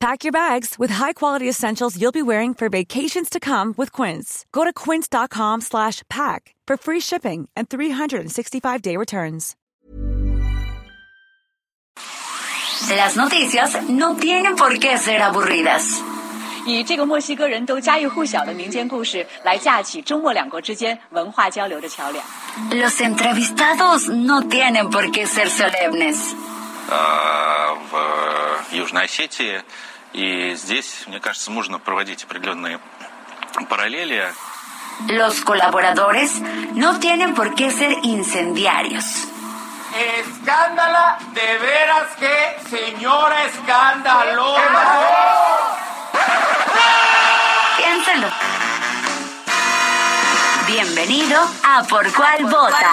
Pack your bags with high-quality essentials you'll be wearing for vacations to come with Quince. Go to quince.com slash pack for free shipping and 365-day returns. Las noticias no tienen por qué ser aburridas. 以这个墨西哥人都家喻户晓的民间故事来架起中墨两国之间文化交流的桥梁。 Los entrevistados no tienen por qué ser solemnes. а, в Южной Осетии. И здесь, мне кажется, можно проводить определенные параллели. Los colaboradores no tienen por qué ser incendiarios. Escándala, de veras que señora escándalo. Piénsalo. Bienvenido a Por Cuál Vota.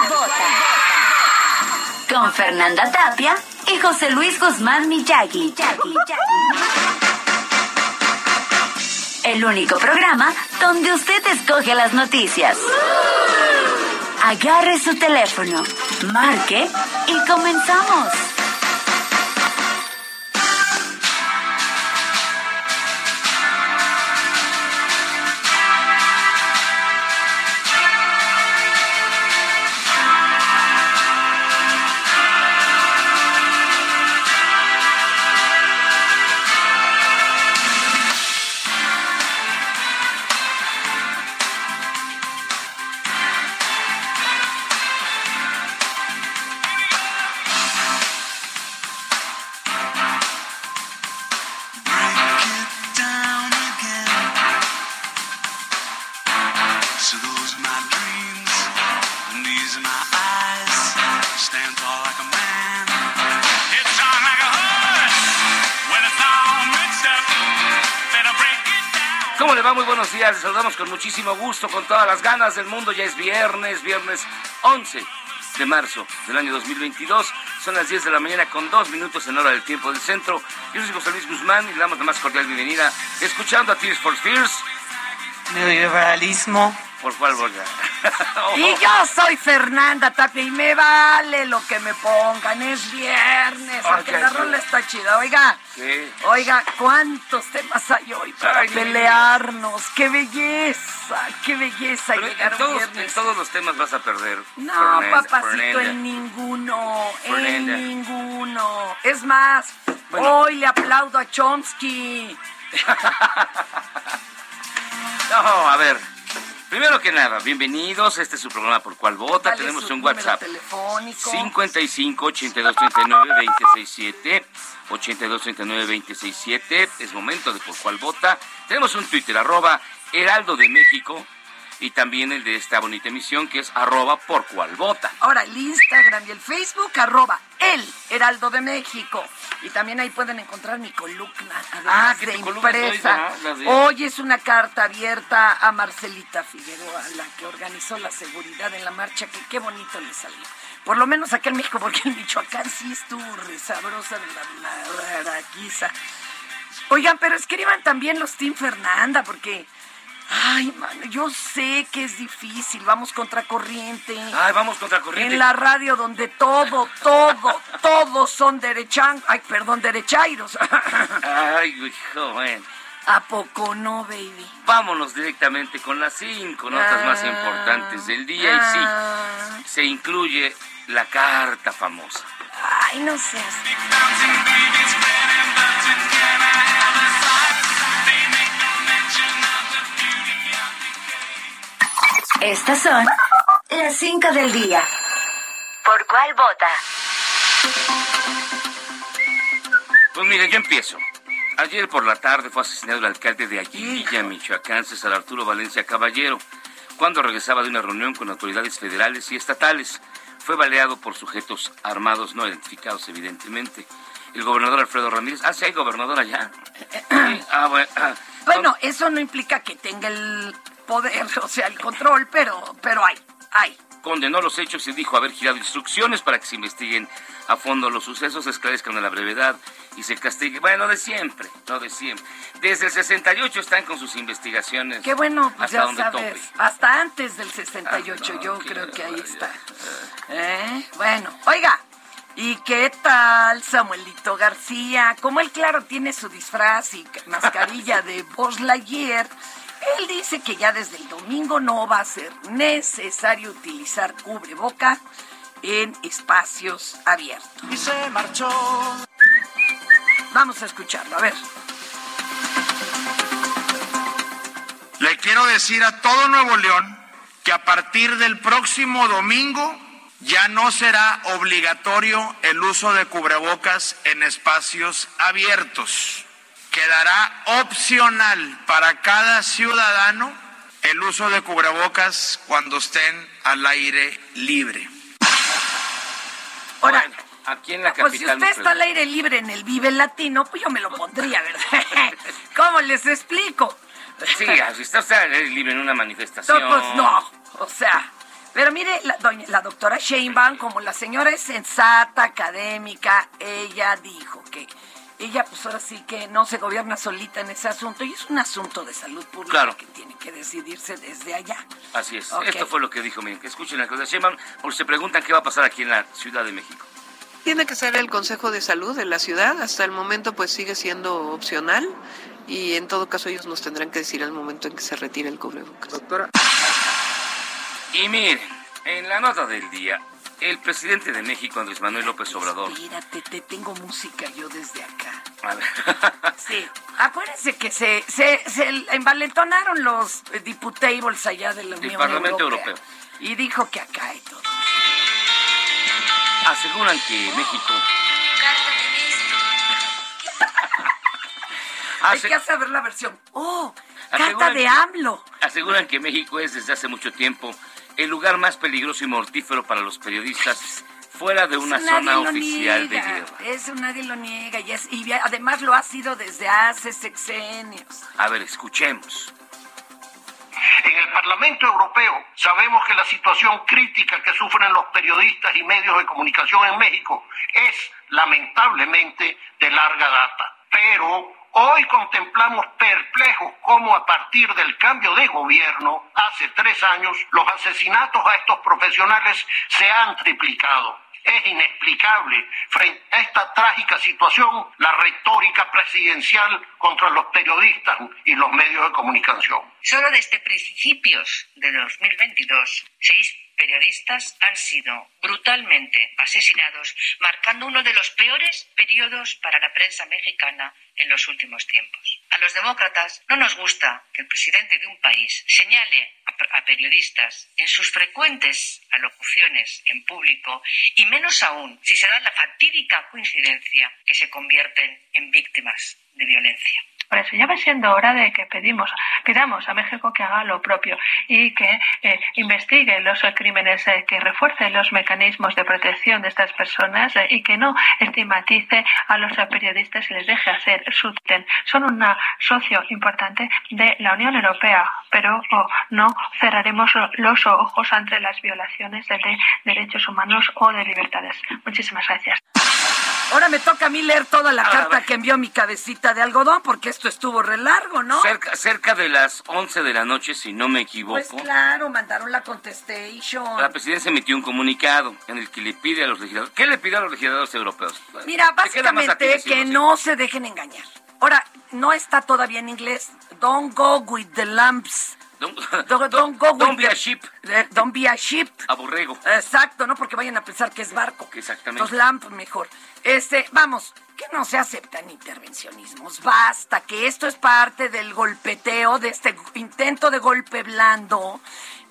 Con Fernanda Tapia y José Luis Guzmán Miyagi. El único programa donde usted escoge las noticias. Agarre su teléfono, marque y comenzamos. Días. Les saludamos con muchísimo gusto, con todas las ganas del mundo. Ya es viernes, viernes 11 de marzo del año 2022. Son las 10 de la mañana con dos minutos en hora del tiempo del centro. Yo soy José Luis Guzmán y le damos la más cordial bienvenida escuchando a Tears for Fears. Neoliberalismo. ¿Por cuál bola? Y yo soy Fernanda Tapia y me vale lo que me pongan. Es viernes. Aunque la sí. rola está chida. Oiga, Sí. oiga, ¿cuántos temas hay hoy para Ay, pelearnos? ¡Qué belleza! ¡Qué belleza! Pero llegar en, todos, en viernes. todos los temas vas a perder. No, Fernanda, papacito, Fernanda. en ninguno, en ninguno. Es más, Bueno. hoy le aplaudo a Chomsky. No, a ver. Primero que nada, bienvenidos. Este es su programa por cuál vota. Tenemos un WhatsApp. telefónico. 55 82 39 267 82 39 267 es momento de por cuál vota tenemos un Twitter arroba Heraldo de México y también el de esta bonita emisión que es arroba por cuál vota Ahora el Instagram y el Facebook, arroba el Heraldo de México. Y también ahí pueden encontrar mi columna, además Ah, de impresa. La de- Hoy es una carta abierta a Marcelita Figueroa, la que organizó la seguridad en la marcha, que qué bonito le salió. Por lo menos acá en México, porque en Michoacán sí estuvo re sabrosa la, la, raquiza. Oigan, pero escriban también los Team Fernanda, porque... Ay, mano, yo sé que es difícil, vamos contracorriente. ay vamos contra corriente En la radio donde todo, todo, todos son derechan, ay, perdón, derechairos. ay hijo bueno. ¿A poco no, baby? vámonos directamente con las cinco notas más importantes del día y Ah, sí se incluye la carta famosa Ay, no seas. Estas son las 5 del día. ¿Por cuál vota? Pues mire, yo empiezo. Ayer por la tarde fue asesinado el alcalde de Aguililla, Michoacán, César Arturo Valencia Caballero, cuando regresaba de una reunión con autoridades federales y estatales. Fue baleado por sujetos armados no identificados, evidentemente. El gobernador Alfredo Ramírez. Ah, sí, hay gobernador allá. Ah, bueno. ah. Bueno, eso no implica que tenga el poder, o sea, el control, pero, pero hay. Ay. condenó los hechos y dijo haber girado instrucciones para que se investiguen a fondo los sucesos, se esclarezcan a la brevedad y se castigue. Bueno, de siempre, no de siempre. Desde el 68 están con sus investigaciones. Qué bueno, pues hasta ya sabes. tope. Hasta antes del 68, Ah, no, yo creo que ahí está. ¿Eh? Bueno, oiga, ¿y qué tal Samuelito García? Como él, claro, tiene su disfraz y ca- mascarilla de Buzz Lightyear, él dice que ya desde el domingo no va a ser necesario utilizar cubreboca en espacios abiertos. Y se marchó. Vamos a escucharlo, a ver. Le quiero decir a todo Nuevo León que a partir del próximo domingo ya no será obligatorio el uso de cubrebocas en espacios abiertos. Quedará opcional para cada ciudadano el uso de cubrebocas cuando estén al aire libre. Ahora, Bueno, aquí en la Pues si capital. usted está al aire libre en el Vive Latino, pues yo me lo pondría, ¿verdad? ¿Cómo les explico? Sí, si está usted al aire libre en una No, manifestación. pues no, o sea, pero mire, la, doña- la doctora Sheinbaum, como la señora es sensata, académica, ella dijo que ella pues ahora sí que no se gobierna solita en ese asunto y es un asunto de salud pública Claro. que tiene que decidirse desde allá. Así es. Esto fue lo que dijo. Miren, que escuchen la cosa de Sheinbaum, porque se preguntan qué va a pasar aquí en la Ciudad de México. Tiene que ser el Consejo de Salud de la ciudad. Hasta el momento, pues sigue siendo opcional y en todo caso ellos nos tendrán que decir al momento en que se retire el cubrebocas. Doctora. Y miren, en la nota del día, el presidente de México, Andrés Manuel López Obrador. Espérate, te tengo música yo desde acá. A ver. Sí, acuérdense que se, se, se envalentonaron los eh, diputables allá de la Unión Parlamento Europea. Europeo. Y dijo que acá hay todo. Aseguran que México. Hay que saber la versión. ¡Oh! Carta de AMLO. Aseguran que México es desde hace mucho tiempo el lugar más peligroso y mortífero para los periodistas fuera de una zona oficial de guerra. Eso nadie lo niega. Y, es- y además lo ha sido desde hace sexenios. A ver, escuchemos. En el Parlamento Europeo sabemos que la situación crítica que sufren los periodistas y medios de comunicación en México es lamentablemente de larga data. Pero hoy contemplamos perplejos cómo a partir del cambio de gobierno hace tres años los asesinatos a estos profesionales se han triplicado. Es inexplicable frente a esta trágica situación la retórica presidencial contra los periodistas y los medios de comunicación. Solo desde principios de 2022, seis periodistas han sido brutalmente asesinados, marcando uno de los peores periodos para la prensa mexicana en los últimos tiempos. A los demócratas no nos gusta que el presidente de un país señale a, a periodistas en sus frecuentes alocuciones en público y menos aún si se da la fatídica coincidencia que se convierten en víctimas de violencia. Por eso ya va siendo hora de que pedimos, pidamos a México que haga lo propio y que eh, investigue los crímenes, eh, que refuerce los mecanismos de protección de estas personas eh, y que no estigmatice a los periodistas y les deje hacer su tren. Son un socio importante de la Unión Europea, pero oh, no cerraremos lo- los ojos ante las violaciones de, de derechos humanos o de libertades. Muchísimas gracias. Ahora me toca a mí leer toda la A carta que envió mi cabecita de algodón, porque esto estuvo re largo, ¿no? Cerca, cerca de las 11 de la noche, si no me equivoco, Pues claro, mandaron la contestation. la presidencia emitió un comunicado en el que le pide a los legisladores. ¿Qué le pide a los legisladores europeos? Mira, ¿Te queda más a ti básicamente que no se dejen engañar. Ahora, no está todavía en inglés. Don't go with the lamps. Don't, Don't, don't go with don't be a ship. Eh, Don't be a ship. A borrego. Exacto, no porque vayan a pensar que es barco. Exactamente. Entonces, lamp mejor. Este, vamos, que no se aceptan intervencionismos. Basta, que esto es parte del golpeteo, de este intento de golpe blando,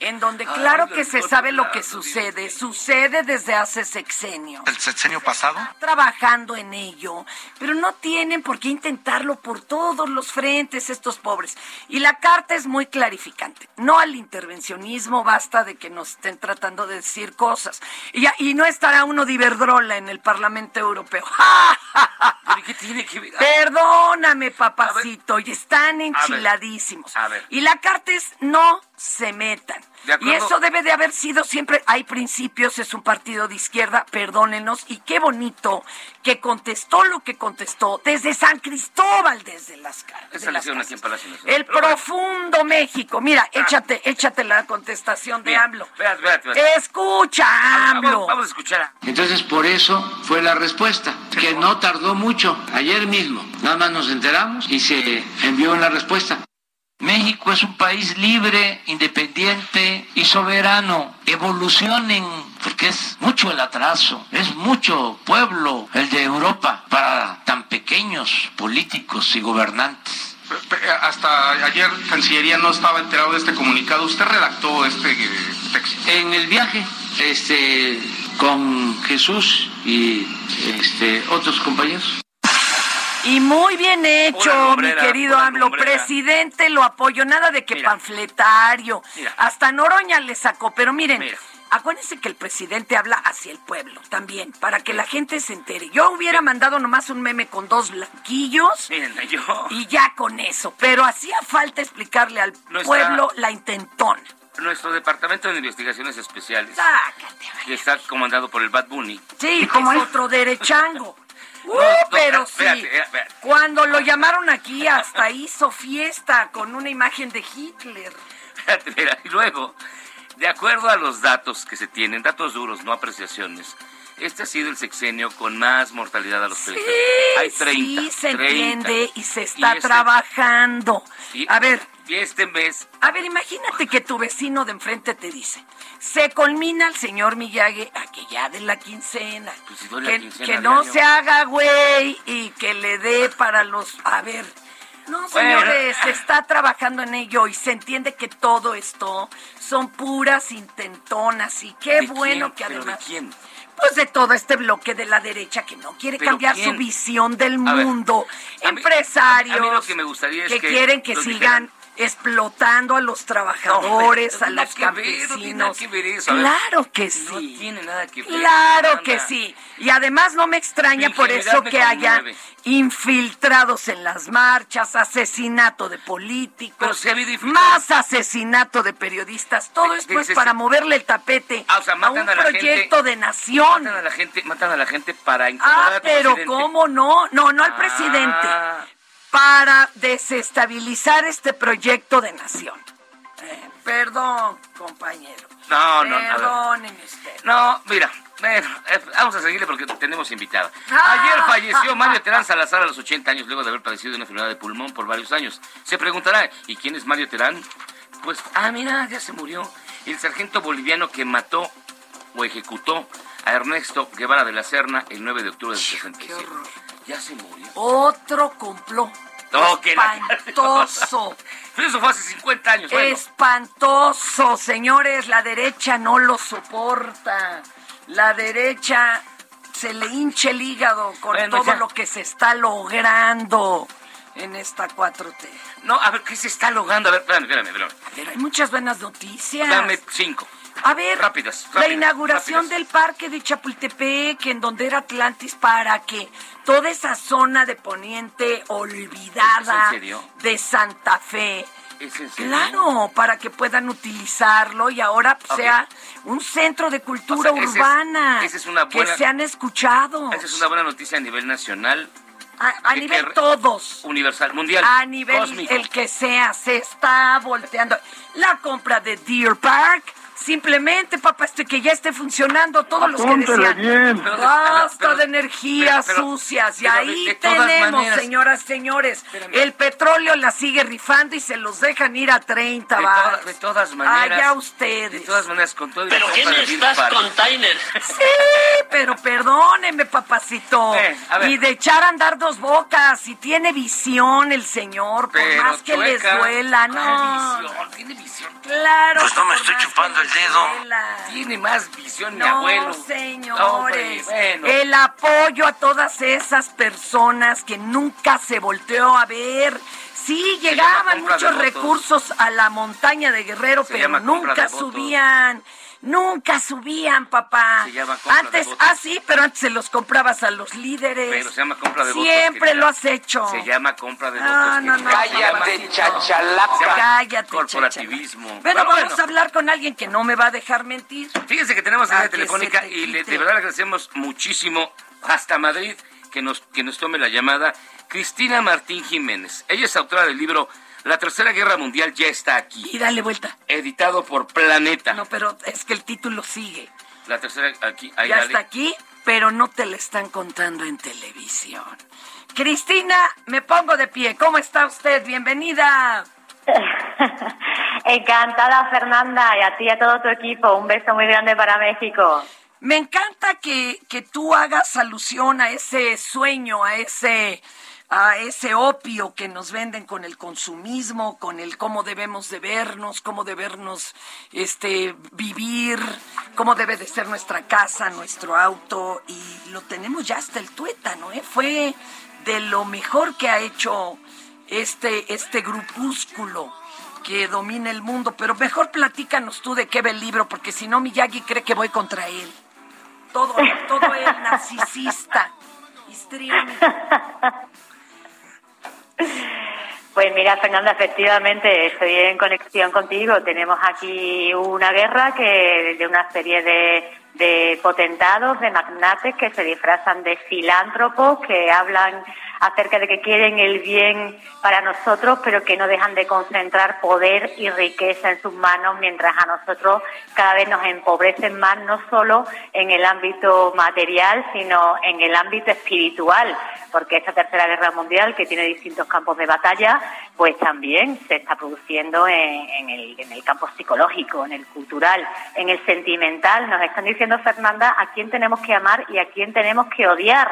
en donde Ay, claro que se sabe lo que sucede. Sucede desde hace sexenios ¿El sexenio pasado? trabajando en ello, pero no tienen por qué intentarlo por todos los frentes estos pobres. Y la carta es muy clarificante. No al intervencionismo, basta de que nos estén tratando de decir cosas. Y, no estará uno de Iberdrola en el Parlamento Europeo. ¡Ja, ja, ja, ¿Pero qué tiene que ver? Perdóname, papacito, y están enchiladísimos. A ver. Y la carta es no se metan. Y eso debe de haber sido siempre, hay principios, es un partido de izquierda, perdónenos, y qué bonito que contestó lo que contestó desde San Cristóbal, desde las Nacional. El profundo México. Mira, échate, échate la contestación de AMLO. espérate, espérate, espérate. Escucha, AMLO. Vamos, vamos a escuchar. Entonces por eso fue la respuesta, que no tardó mucho, ayer mismo, nada más nos enteramos y se envió la respuesta. México es un país libre, independiente y soberano. Evolucionen, porque es mucho el atraso, es mucho pueblo el de Europa para tan pequeños políticos y gobernantes. Hasta ayer Cancillería no estaba enterado de este comunicado. ¿Usted redactó este eh, texto? En el viaje, este, con Jesús y este, otros compañeros. Y muy bien hecho, lumbrera, mi querido AMLO. lumbrera. Presidente, lo apoyo. Nada de que panfletario. Mira. Hasta Noroña le sacó. Pero miren, acuérdense que el presidente habla hacia el pueblo también, para que la gente se entere. Yo hubiera mandado nomás un meme con dos blanquillos Miren, yo. y ya con eso. Pero hacía falta explicarle al No está- pueblo la intentona. Nuestro Departamento de Investigaciones Especiales, Sácate. que está comandado por el Bad Bunny. Sí, como es otro derechango. Uh, No, pero espérate, sí. eh, espérate. Cuando lo llamaron aquí, hasta hizo fiesta con una imagen de Hitler. Espérate, mira, y luego, de acuerdo a los datos que se tienen, datos duros, no apreciaciones, este ha sido el sexenio con más mortalidad a los Sí. Hay 30. sí, se 30. entiende y se está este- trabajando. y- A ver, Y este mes, a ver, imagínate que tu vecino de enfrente te dice, se culmina el señor Miyagi a que ya de la quincena. pues si doy la que, quincena que no año. se haga güey y que le dé para los... A ver, no Bueno. señores, se está trabajando en ello y se entiende que todo esto son puras intentonas y qué ¿De bueno quién? que ¿Pero de además... quién? Pues de todo este bloque de la derecha que no quiere ¿Pero cambiar quién? su visión del A ver, mundo. a mí- Empresarios a mí lo que me gustaría es que quieren que sigan explotando a los trabajadores, No, a no los que ver, no campesinos. que ver. Claro que no sí. tiene nada que ver. Claro que sí. Y además no me extraña por eso que haya infiltrados en las marchas, asesinato de políticos, si más asesinato de periodistas. Todo De- esto de- es de- para moverle el tapete Ah, o sea, a un proyecto gente- de nación. Matan a la gente, matan a la gente para incomodar Ah, a tu pero presidente. ¿cómo no? No, no al Ah. presidente. Para desestabilizar este proyecto de nación. Eh, perdón, compañero. No, no. Perdóneme usted. No, mira, bueno, eh, vamos a seguirle porque tenemos invitada. Ah. Ayer falleció Mario Terán Salazar a los 80 años luego de haber padecido una enfermedad de pulmón por varios años. Se preguntará, ¿y quién es Mario Terán? Pues, ah, mira, ya se murió. El sargento boliviano que mató o ejecutó a Ernesto Guevara de la Serna el 9 de octubre del 67. Ya se murió. Otro complot. No, que la- Espantoso. Pero eso fue hace 50 años. Bueno, Espantoso, señores. La derecha no lo soporta. La derecha se le hincha el hígado con Bueno, todo ya. lo que se está logrando en esta 4T. no, a ver, ¿qué se está logrando? A ver, espérame, espérame, espérame. Pero hay muchas buenas noticias. Dame cinco. A ver, Rápidas, la inauguración rápidas. del parque de Chapultepec, en donde era Atlantis, para que toda esa zona de poniente olvidada de Santa Fe, ¿Es en serio? claro, para que puedan utilizarlo y ahora pues, sea un centro de cultura O sea, urbana, esa es una que buena- sean escuchados Esa es una buena noticia a nivel nacional, a, a que- nivel que- todos. universal, mundial. A nivel cósmico. el que sea, se está volteando. La compra de Deer Park, simplemente, papá, este que ya esté funcionando, todos los que decían, bien. De- basta de energías pero- pero- sucias. Y de- ahí de todas tenemos, maneras- señoras, señores, el petróleo la sigue rifando y se los dejan ir a 30 de, toda- de todas maneras. Allá ustedes. De todas maneras, con todo. y ¿Pero qué de necesitas, Park. container? Sí, pero perdóneme, papacito. Eh, a ver. y de echar a andar dos bocas. Si tiene visión el señor, por Pero más que les duela, ¿Cuál no. visión? Tiene visión. Claro. Pues no me estoy chupando les el dedo. Tiene más visión mi abuelo. señores. Bueno. El apoyo a todas esas personas que nunca se volteó a ver. Sí, llegaban muchos recursos a la montaña de Guerrero, Se pero nunca votos. Nunca subían, papá. Se llama compra antes, de votos. ah, sí, pero antes se los comprabas a los líderes. Pero se llama compra de votos. Siempre lo has hecho. Se llama compra de No, votos. no, no. Cállate, chachalaca. Cállate, Corporativismo. Pero vamos bueno. a hablar con alguien que no me va a dejar mentir. Fíjense que tenemos la Ah, telefónica te y le, de verdad le agradecemos muchísimo hasta Madrid que nos, que nos tome la llamada Cristina Martín Jiménez. Ella es autora del libro La Tercera Guerra Mundial ya está aquí. Y dale vuelta. Editado por Planeta. No, pero es que el título sigue. La tercera aquí. ahí ya dale. está aquí, pero no te la están contando en televisión. Cristina, me pongo de pie. ¿Cómo está usted? Bienvenida. Encantada, Fernanda, y a ti y a todo tu equipo. Un beso muy grande para México. Me encanta que, que tú hagas alusión a ese sueño, a ese, a ese opio que nos venden con el consumismo, con el cómo debemos de vernos, cómo debernos este, vivir, cómo debe de ser nuestra casa, nuestro auto, y lo tenemos ya hasta el tuétano, ¿eh? Fue de lo mejor que ha hecho este, este grupúsculo que domina el mundo, pero mejor platícanos tú de qué ve el libro, porque si no Miyagi cree que voy contra él. Todo, todo él narcisista, histriónico. Mira, Fernanda, efectivamente estoy en conexión contigo. Tenemos aquí una guerra que de una serie de, de potentados, de magnates que se disfrazan de filántropos, que hablan acerca de que quieren el bien para nosotros, pero que no dejan de concentrar poder y riqueza en sus manos, mientras a nosotros cada vez nos empobrecen más, no solo en el ámbito material, sino en el ámbito espiritual, porque esta tercera guerra mundial, que tiene distintos campos de batalla, pues también se está produciendo en, en el, en el campo psicológico, en el cultural, en el sentimental. Nos están diciendo, Fernanda, a quién tenemos que amar y a quién tenemos que odiar.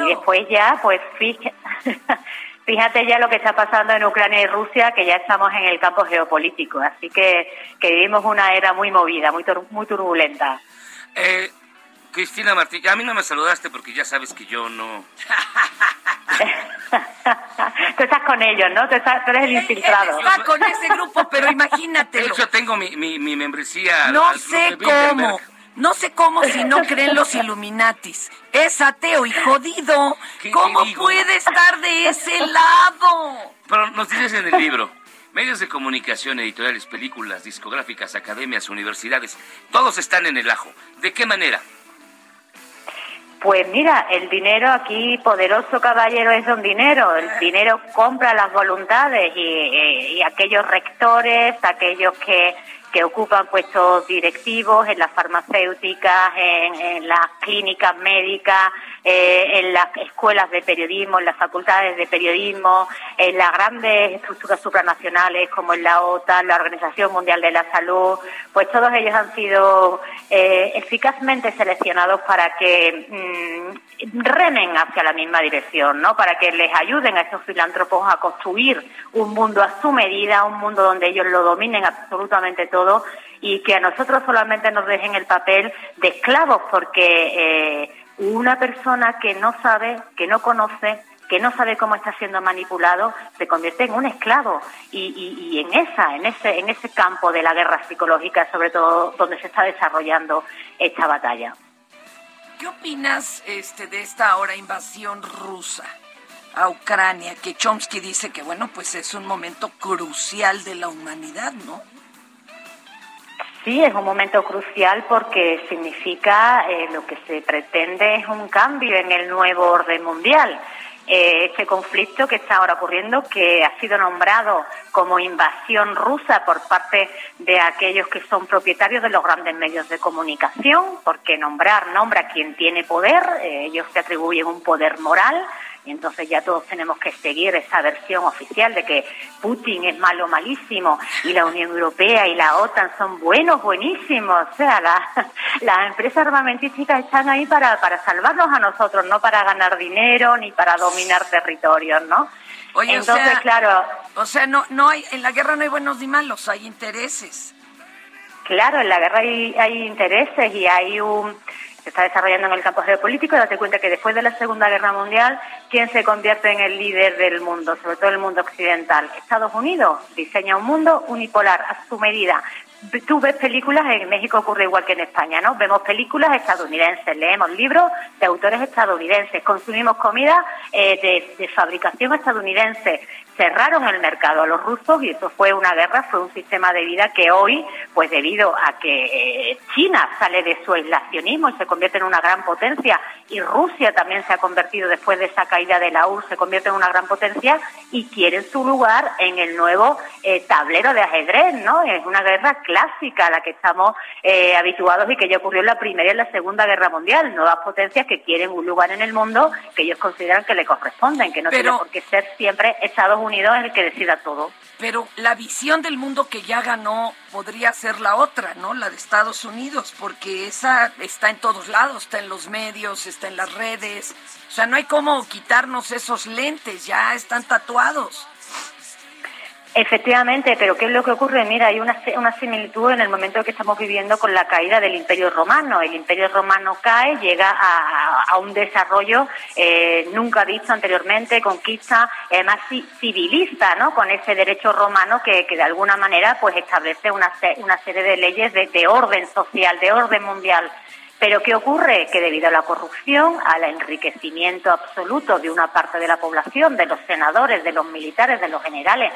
Y después ya, pues fíjate, fíjate ya lo que está pasando en Ucrania y Rusia, que ya estamos en el campo geopolítico. Así que, que vivimos una era muy movida, muy, tur- muy turbulenta. Eh, Cristina Martín, a mí no me saludaste porque ya sabes que yo no... Tú estás con ellos, ¿no? Tú, estás- tú eres el infiltrado. Está con ese grupo, pero De imagínatelo. hecho, tengo mi, mi, mi membresía. No al sé cómo. No sé cómo si no creen los Illuminatis. Es ateo y jodido. ¿Qué ¿Cómo puede estar de ese lado? Pero nos dices en el libro, medios de comunicación, editoriales, películas, discográficas, academias, universidades, todos están en el ajo. ¿De qué manera? Pues mira, el dinero aquí, poderoso caballero es don dinero. El dinero compra las voluntades y, y- y aquellos rectores, aquellos que, que ocupan puestos directivos en las farmacéuticas, en, las clínicas médicas, eh, en las escuelas de periodismo, en las facultades de periodismo, en las grandes estructuras supranacionales como en la OTAN, la Organización Mundial de la Salud, pues todos ellos han sido eh, eficazmente seleccionados para que mm, remen hacia la misma dirección, ¿no? Para que les ayuden a esos filántropos a construir un mundo a su medida, un mundo donde ellos lo dominen absolutamente todo y que a nosotros solamente nos dejen el papel de esclavos, porque eh, una persona que no sabe, que no conoce, que no sabe cómo está siendo manipulado, se convierte en un esclavo. Y, y- en esa, en ese, en ese campo de la guerra psicológica, sobre todo donde se está desarrollando esta batalla. ¿Qué opinas este, de esta ahora invasión rusa a Ucrania? Que Chomsky dice que, bueno, pues es un momento crucial de la humanidad, ¿no? Sí, es un momento crucial porque significa eh, lo que se pretende es un cambio en el nuevo orden mundial. Eh, este conflicto que está ahora ocurriendo, que ha sido nombrado como invasión rusa por parte de aquellos que son propietarios de los grandes medios de comunicación, porque nombrar nombra a quien tiene poder, eh, ellos se atribuyen un poder moral, y entonces ya todos tenemos que seguir esa versión oficial de que Putin es malo, malísimo, y la Unión Europea y la OTAN son buenos, buenísimos. O sea, la- las empresas armamentísticas están ahí para, para salvarnos a nosotros, no para ganar dinero ni para dominar territorios, ¿no? Oye, Entonces, o sea, claro, o sea, no, no hay, en la guerra no hay buenos ni malos, hay intereses. Claro, en la guerra hay, hay intereses y hay un se está desarrollando en el campo geopolítico. Date cuenta que después de la Segunda Guerra Mundial, ¿quién se convierte en el líder del mundo, sobre todo el mundo occidental? Estados Unidos diseña un mundo unipolar a su medida, tú ves películas, en México ocurre igual que en España, ¿no? Vemos películas estadounidenses, leemos libros de autores estadounidenses, consumimos comida eh, de, de fabricación estadounidense, cerraron el mercado a los rusos y eso fue una guerra, fue un sistema de vida que hoy, pues debido a que eh, China sale de su aislacionismo y se convierte en una gran potencia y Rusia también se ha convertido después de esa caída de la URSS, se convierte en una gran potencia y quieren su lugar en el nuevo eh, tablero de ajedrez, ¿no? Es una guerra clásica a la que estamos eh, habituados y que ya ocurrió en la Primera y en la Segunda Guerra Mundial, nuevas potencias que quieren un lugar en el mundo que ellos consideran que le corresponden, que no Pero- tiene por qué ser siempre Estados Unidos el que decida todo. Pero la visión del mundo que ya ganó podría ser la otra, ¿no? La de Estados Unidos, porque esa está en todos lados, está en los medios, está en las redes. O sea, no hay cómo quitarnos esos lentes, ya están tatuados. Efectivamente, pero ¿qué es lo que ocurre? Mira, hay una, una similitud en el momento que estamos viviendo con la caída del Imperio Romano. El Imperio Romano cae, llega a, a un desarrollo eh, nunca visto anteriormente, conquista más ci- civilista, ¿no? Con ese derecho romano que, que de alguna manera pues establece una, una serie de leyes de, de orden social, de orden mundial. Pero ¿qué ocurre? Que debido a la corrupción, al enriquecimiento absoluto de una parte de la población, de los senadores, de los militares, de los generales,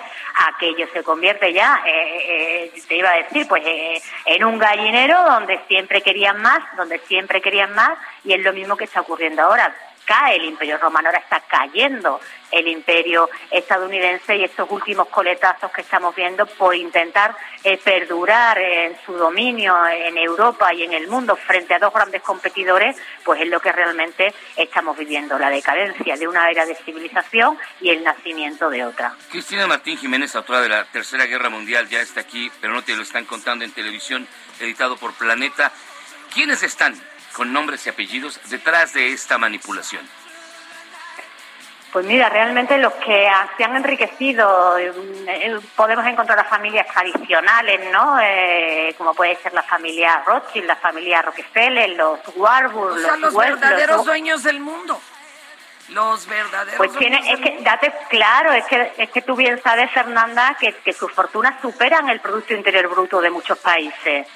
aquello se convierte ya, eh, eh, te iba a decir, pues eh, en un gallinero donde siempre querían más, donde siempre querían más, y es lo mismo que está ocurriendo ahora. Cae el imperio romano, ahora está cayendo el imperio estadounidense y estos últimos coletazos que estamos viendo por intentar eh, perdurar en su dominio en Europa y en el mundo frente a dos grandes competidores, pues es lo que realmente estamos viviendo, la decadencia de una era de civilización y el nacimiento de otra. Cristina Martín Jiménez, autora de la Tercera Guerra Mundial, ya está aquí, pero no te lo están contando en televisión, editado por Planeta. ¿Quiénes están con nombres y apellidos detrás de esta manipulación? Pues mira, realmente los que se han enriquecido, eh, podemos encontrar las familias tradicionales, ¿no? Eh, como puede ser la familia Rothschild, la familia Rockefeller, los Warburg, O sea, los los verdaderos los- dueños del mundo. Los verdaderos Pues dueños tiene, es que, date claro, es que, es que tú bien sabes, Fernanda, que, que sus fortunas superan el Producto Interior Bruto de muchos países.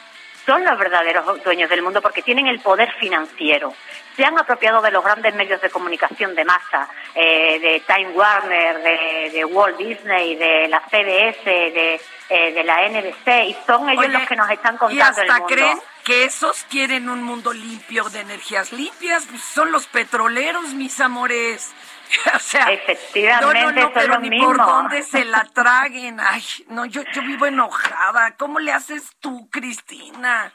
Son los verdaderos dueños del mundo porque tienen el poder financiero. Se han apropiado de los grandes medios de comunicación de masa, eh, de Time Warner, de, de Walt Disney, de la CBS, de, eh, de la NBC, y son ellos Oye, los que nos están Y contando el hasta mundo. creen que esos quieren un mundo limpio de energías limpias. Pues son los petroleros, mis amores. o sea, Efectivamente, no, no, pero ni por dónde se la traguen. Ay, no, yo, yo vivo enojada. ¿Cómo le haces tú, Cristina?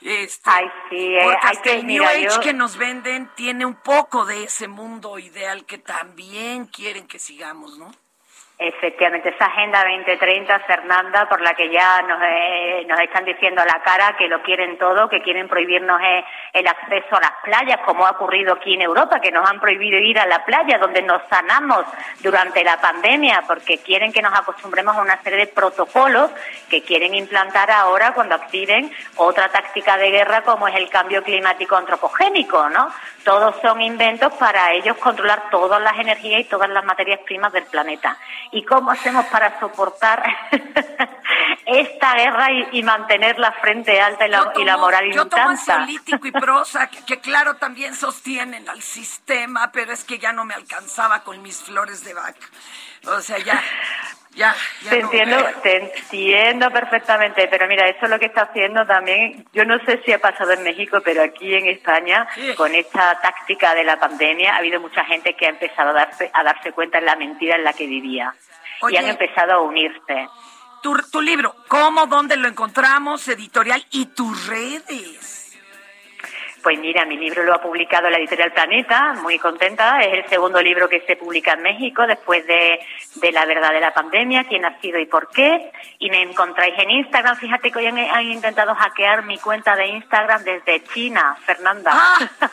Este, Ay, sí, eh, porque hay que- el New mira, Age yo- que nos venden tiene un poco de ese mundo ideal que también quieren que sigamos, ¿no? Efectivamente, esa Agenda 2030, Fernanda, por la que ya nos, eh, nos están diciendo a la cara que lo quieren todo, que quieren prohibirnos eh, el acceso a las playas, como ha ocurrido aquí en Europa, que nos han prohibido ir a la playa, donde nos sanamos durante la pandemia, porque quieren que nos acostumbremos a una serie de protocolos que quieren implantar ahora cuando activen otra táctica de guerra, como es el cambio climático antropogénico, ¿no? Todos son inventos para ellos controlar todas las energías y todas las materias primas del planeta. ¿Y cómo hacemos para soportar esta guerra y, y mantener la frente alta y la, y la moral Yo tomo ansiolítico y prosa, que, que claro también sostienen al sistema, pero es que ya no me alcanzaba con mis flores de vaca. O sea, ya, ya, ya Te no entiendo, veo. te entiendo perfectamente, pero mira, eso es lo que está haciendo también, yo no sé si ha pasado en México, pero aquí en España, con esta táctica de la pandemia, ha habido mucha gente que ha empezado a darse, a darse cuenta de la mentira en la que vivía. Oye. y han empezado a unirse. Tu, tu libro, ¿cómo, dónde lo encontramos, editorial y tus redes? Pues mira, mi libro lo ha publicado la editorial Planeta, muy contenta. Es el segundo libro que se publica en México después de, de La verdad de la pandemia, quién ha sido y por qué. Y me encontráis en Instagram. Fíjate que hoy han, han intentado hackear mi cuenta de Instagram desde China, Fernanda.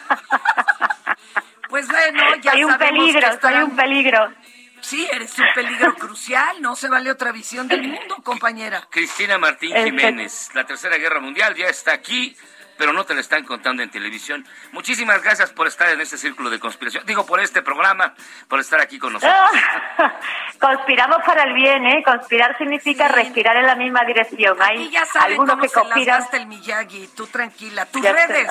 Pues bueno, ya Soy un peligro, que soy estarán- un peligro. Sí, eres un peligro crucial, no se vale otra visión del mundo, compañera. Cristina Martín Este- Jiménez, la Tercera Guerra Mundial ya está aquí. Pero no te la están contando en televisión. Muchísimas gracias por estar en este círculo de conspiración. Digo, por este programa, por estar aquí con nosotros. Conspiramos para el bien, ¿eh? Conspirar significa respirar en la misma dirección. Hay Y ya saben algunos cómo que se conspiran. el Miyagi. Tú tranquila. Tus Ya redes.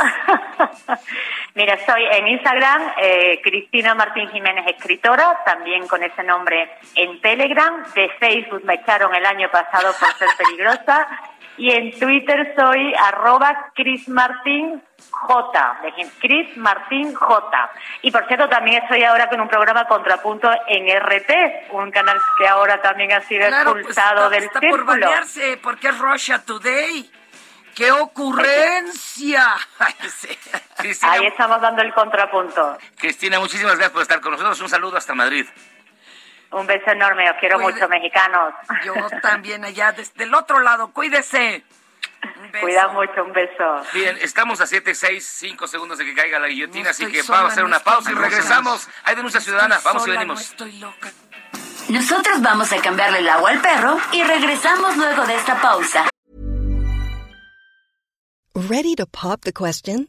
Mira, estoy en Instagram, eh, Cristina Martín Jiménez, escritora, también con ese nombre en Telegram. De Facebook me echaron el año pasado por ser peligrosa. Y en Twitter soy arroba Cris Martín J. Dejen, Cris Martín J. Y por cierto, también estoy ahora con un programa Contrapunto en RT, un canal que ahora también ha sido Claro, pues expulsado está, del está por banearse porque es Russia Today. ¡Qué ocurrencia! Cristina, Ahí estamos dando el contrapunto. Cristina, muchísimas gracias por estar con nosotros. Un saludo hasta Madrid. Un beso enorme, os quiero Cuide- mucho, mexicanos. Yo también allá desde el otro lado. Cuídese. Un beso. Cuida mucho, un beso. Bien, estamos a 7, 6, 5 segundos de que caiga la guillotina, No así que sola, vamos a hacer no una pausa y regresamos. Hay denuncia ciudadana, Estoy vamos y sola, venimos. No estoy loca. Nosotros vamos a cambiarle el agua al perro y regresamos luego de esta pausa. Ready to pop the question?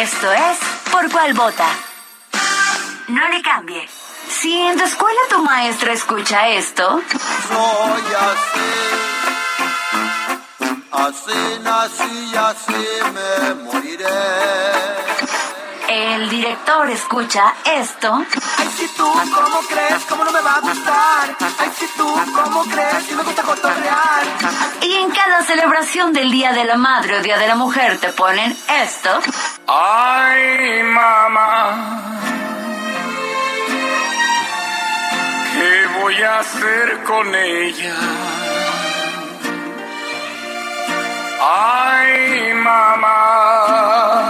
Esto es Por cuál vota. No le cambie. Si en tu escuela tu maestra escucha esto, Soy así, así nací y así me moriré. El director escucha esto, Ay, si tú, ¿cómo crees? ¿Cómo no me va a gustar? Ay, si tú, ¿cómo crees? Si me gusta cotorrear. y en cada celebración del Día de la Madre o Día de la Mujer te ponen esto, Ay, mamá, ¿qué voy a hacer con ella? Ay, mamá.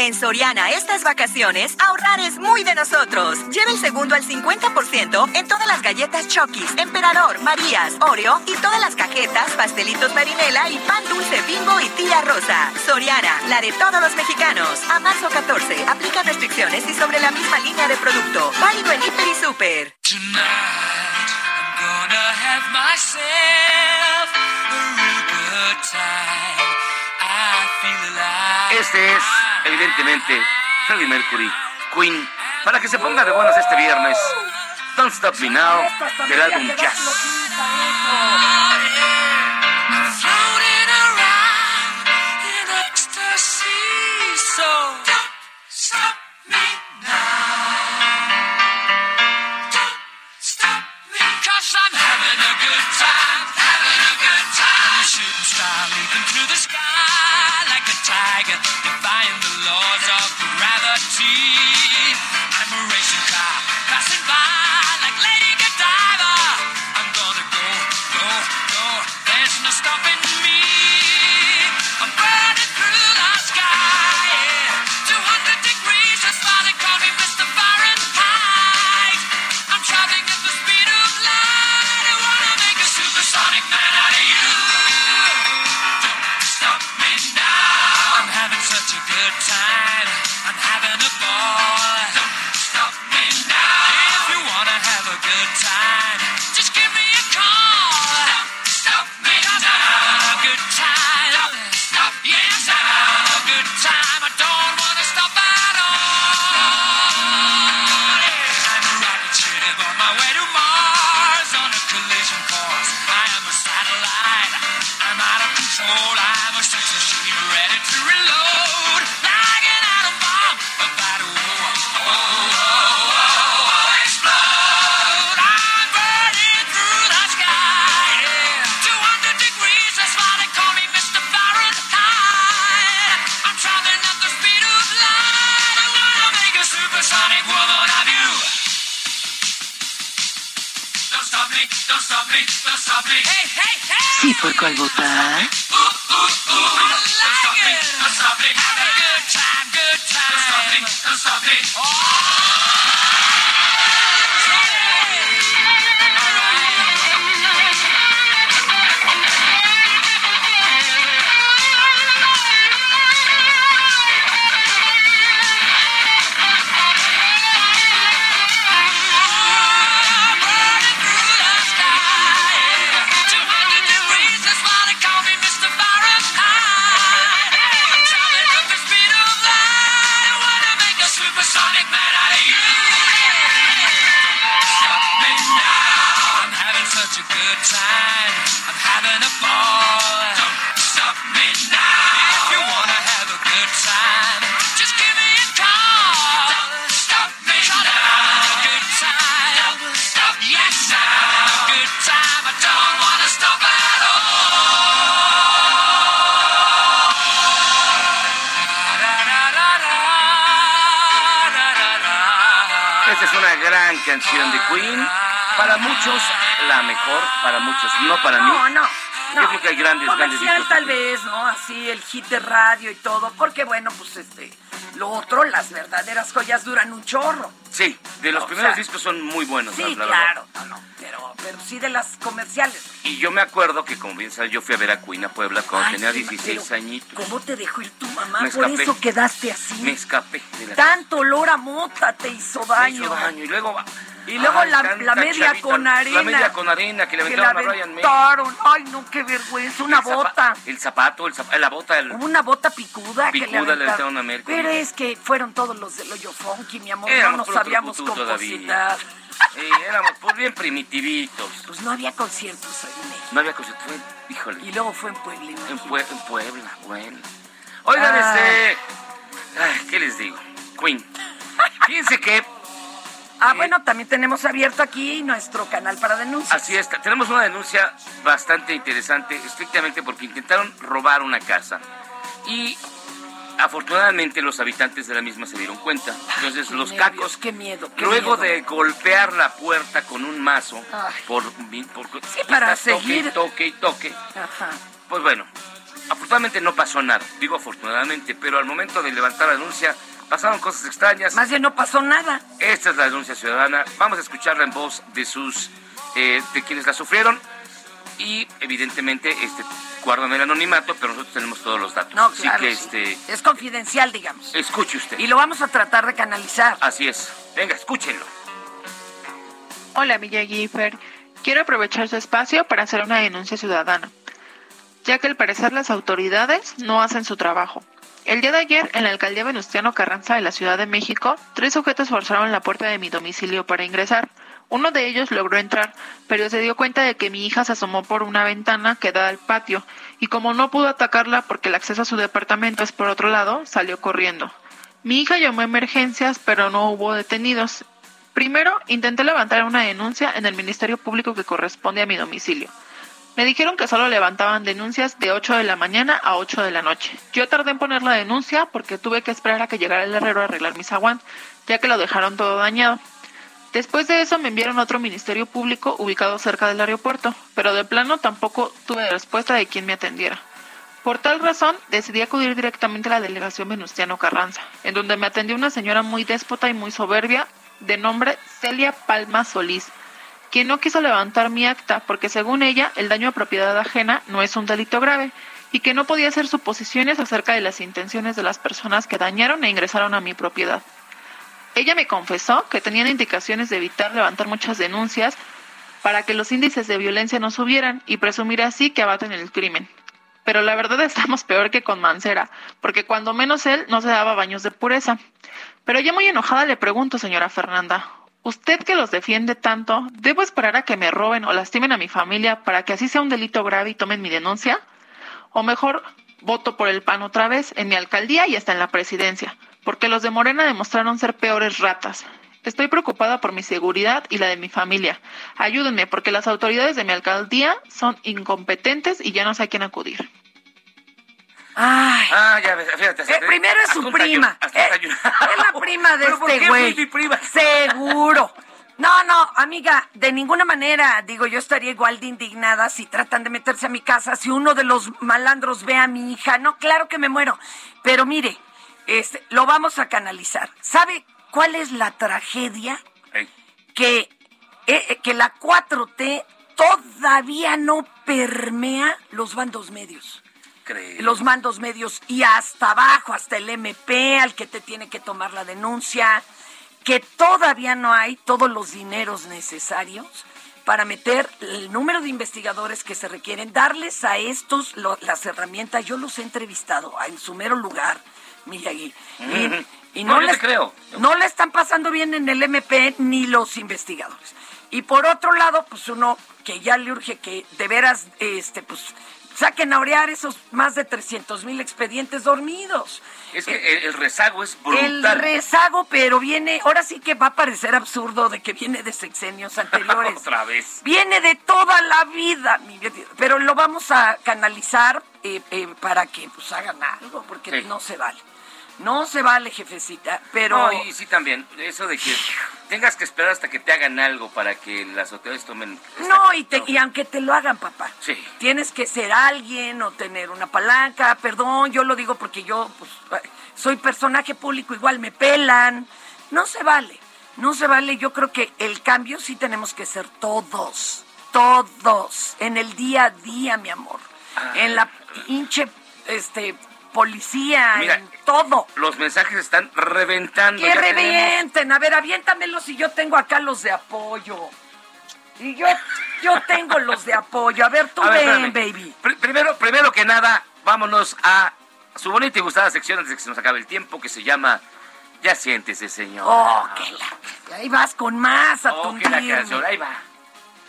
En Soriana, estas vacaciones, ahorrar es muy de nosotros. Lleva el segundo al 50% en todas las galletas Chokis, Emperador, Marías, Oreo y todas las cajetas, pastelitos marinela y pan dulce bimbo y tía rosa. Soriana, la de todos los mexicanos. A marzo 14, aplica restricciones y sobre la misma línea de producto. Válido en Hiper y Super. Gonna have myself a real good time. I feel alive. Este es, evidentemente, Freddie Mercury, Queen, para que se ponga de buenas este viernes. Don't Stop Me Now, del álbum Jazz. Stop stop cause I'm having a good time, having a good time. Star leaping through the sky Sí, ¿por cuál votar? Canción de Queen. Para muchos, la mejor. Para muchos, no para mí. No, no. Yo creo que hay grandes, Comercial tal vez, ¿no? Así el hit de radio y todo, porque bueno, pues este, lo otro, las verdaderas joyas duran un chorro. Sí, de los O primeros sea, discos son muy buenos, Sí, la- claro, no, no, pero, pero sí de las comerciales. Y yo me acuerdo que, como bien sabes, yo fui a ver a Queen a Puebla cuando Ay, tenía sí, 16 pero añitos. ¿Cómo te dejó ir tu mamá? Me Por escapé. eso quedaste así. Me escapé de la Tanto olor a mota te hizo Me daño. hizo daño. Y luego, Y luego ay, la, media chavita, con arena. La media con arena que le que la aventaron a aventaron. Ay, no, qué vergüenza. Una El bota. El zapato, el zap- la bota, el... Una bota picuda, que le Picuda le aventaron. aventaron a Mercury. Pero es que fueron todos los del hoyo funky, mi amor. Éramos no nos sabíamos compositar. Sí, éramos pues, bien primitivitos. Pues no había conciertos ahí en México. No había cosa, fue, híjole. Y luego fue en Puebla. En. Pue- en Puebla, bueno. Oigan, este... Ay, ¿Qué les digo? Queen. Fíjense que Ah, bueno, también tenemos abierto aquí nuestro canal para denuncias. Así es, tenemos una denuncia bastante interesante, estrictamente porque intentaron robar una casa. Y afortunadamente los habitantes de la misma se dieron cuenta. Entonces los nervios, cacos, Qué miedo. qué luego miedo. de golpear la puerta con un mazo, Ay. por, por para estás toque, seguir. toque y toque, Ajá. pues bueno, afortunadamente no pasó nada. Digo afortunadamente, pero al momento de levantar la denuncia pasaron cosas extrañas. Más bien no pasó nada. Esta es la denuncia ciudadana. Vamos a escucharla en voz de sus eh, de quienes la sufrieron y evidentemente este guardan el anonimato, pero nosotros tenemos todos los datos. No, Así claro, que sí. este Es confidencial, digamos. escuche usted. Y lo vamos a tratar de canalizar. Así es. Venga, escúchenlo. Hola, Milla Giffer. Quiero aprovechar su espacio para hacer una denuncia ciudadana, ya que al parecer las autoridades no hacen su trabajo. El día de ayer, en la alcaldía Venustiano Carranza de la Ciudad de México, tres sujetos forzaron la puerta de mi domicilio para ingresar. Uno de ellos logró entrar, pero se dio cuenta de que mi hija se asomó por una ventana que da al patio, y como no pudo atacarla porque el acceso a su departamento es por otro lado, salió corriendo. Mi hija llamó a emergencias, pero no hubo detenidos. Primero, intenté levantar una denuncia en el Ministerio Público que corresponde a mi domicilio. Me dijeron que solo levantaban denuncias de 8 de la mañana a 8 de la noche. Yo tardé en poner la denuncia porque tuve que esperar a que llegara el herrero a arreglar mi zaguán, ya que lo dejaron todo dañado. Después de eso me enviaron a otro ministerio público ubicado cerca del aeropuerto, pero de plano tampoco tuve respuesta de quién me atendiera. Por tal razón, decidí acudir directamente a la delegación Venustiano Carranza, en donde me atendió una señora muy déspota y muy soberbia, de nombre Celia Palma Solís, quien no quiso levantar mi acta porque según ella el daño a propiedad ajena no es un delito grave y que no podía hacer suposiciones acerca de las intenciones de las personas que dañaron e ingresaron a mi propiedad. Ella me confesó que tenían indicaciones de evitar levantar muchas denuncias para que los índices de violencia no subieran y presumir así que abaten el crimen. Pero la verdad estamos peor que con Mancera, porque cuando menos él no se daba baños de pureza. Pero ya muy enojada le pregunto, señora Fernanda, ¿usted que los defiende tanto, debo esperar a que me roben o lastimen a mi familia para que así sea un delito grave y tomen mi denuncia? O mejor, voto por el PAN otra vez en mi alcaldía y hasta en la presidencia, porque los de Morena demostraron ser peores ratas. Estoy preocupada por mi seguridad y la de mi familia. Ayúdenme, porque las autoridades de mi alcaldía son incompetentes y ya no sé a quién acudir. Ay. Ah, ya ves, fíjate. Eh, primero es su prima. Eh, es la prima de ¿Pero por este güey. prima? Seguro. No, no, amiga, de ninguna manera, digo, yo estaría igual de indignada si tratan de meterse a mi casa, si uno de los malandros ve a mi hija. No, claro que me muero. Pero mire, este, lo vamos a canalizar. ¿Sabe cuál es la tragedia? Que, eh, eh, que la 4T todavía no permea los bandos medios Creo. los mandos medios y hasta abajo, hasta el MP, al que te tiene que tomar la denuncia, que todavía no hay todos los dineros necesarios para meter el número de investigadores que se requieren, darles a estos lo- las herramientas. Yo los he entrevistado en su mero lugar, Miyagi. Y, Ujú. y No, no, les, creo. no le están pasando bien en el MP ni los investigadores. Y por otro lado, pues uno que ya le urge que de veras, este, pues saquen a orear esos más de 300 mil expedientes dormidos. Es que el, el rezago es El brutal. rezago, pero viene, ahora sí que va a parecer absurdo de que viene de sexenios anteriores. Otra vez. Viene de toda la vida, mi pero lo vamos a canalizar eh, eh, para que pues hagan algo, porque Sí. no se vale. No se vale, jefecita, pero... No, y sí también, eso de que tengas que esperar hasta que te hagan algo para que las autoridades tomen... No, y, te- y aunque te lo hagan, papá. Sí. Tienes que ser alguien o tener una palanca. Perdón, yo lo digo porque yo pues, soy personaje público, igual me pelan. No se vale, no se vale. Yo creo que el cambio sí tenemos que ser todos, todos, en el día a día, mi amor. En la hinche este, policía, Mira, en todo. Los mensajes están reventando. Que tenemos- revienten. A ver, aviéntamelos y yo tengo acá los de apoyo. Y yo, yo tengo los de apoyo. A ver, tú A ven, baby. Pr- primero, primero que nada, vámonos a su bonita y gustada sección antes de que se nos acabe el tiempo, que se llama Ya siéntese, señor. Oh, que la... Ahí vas con más a Oh, que la canción, ahí va.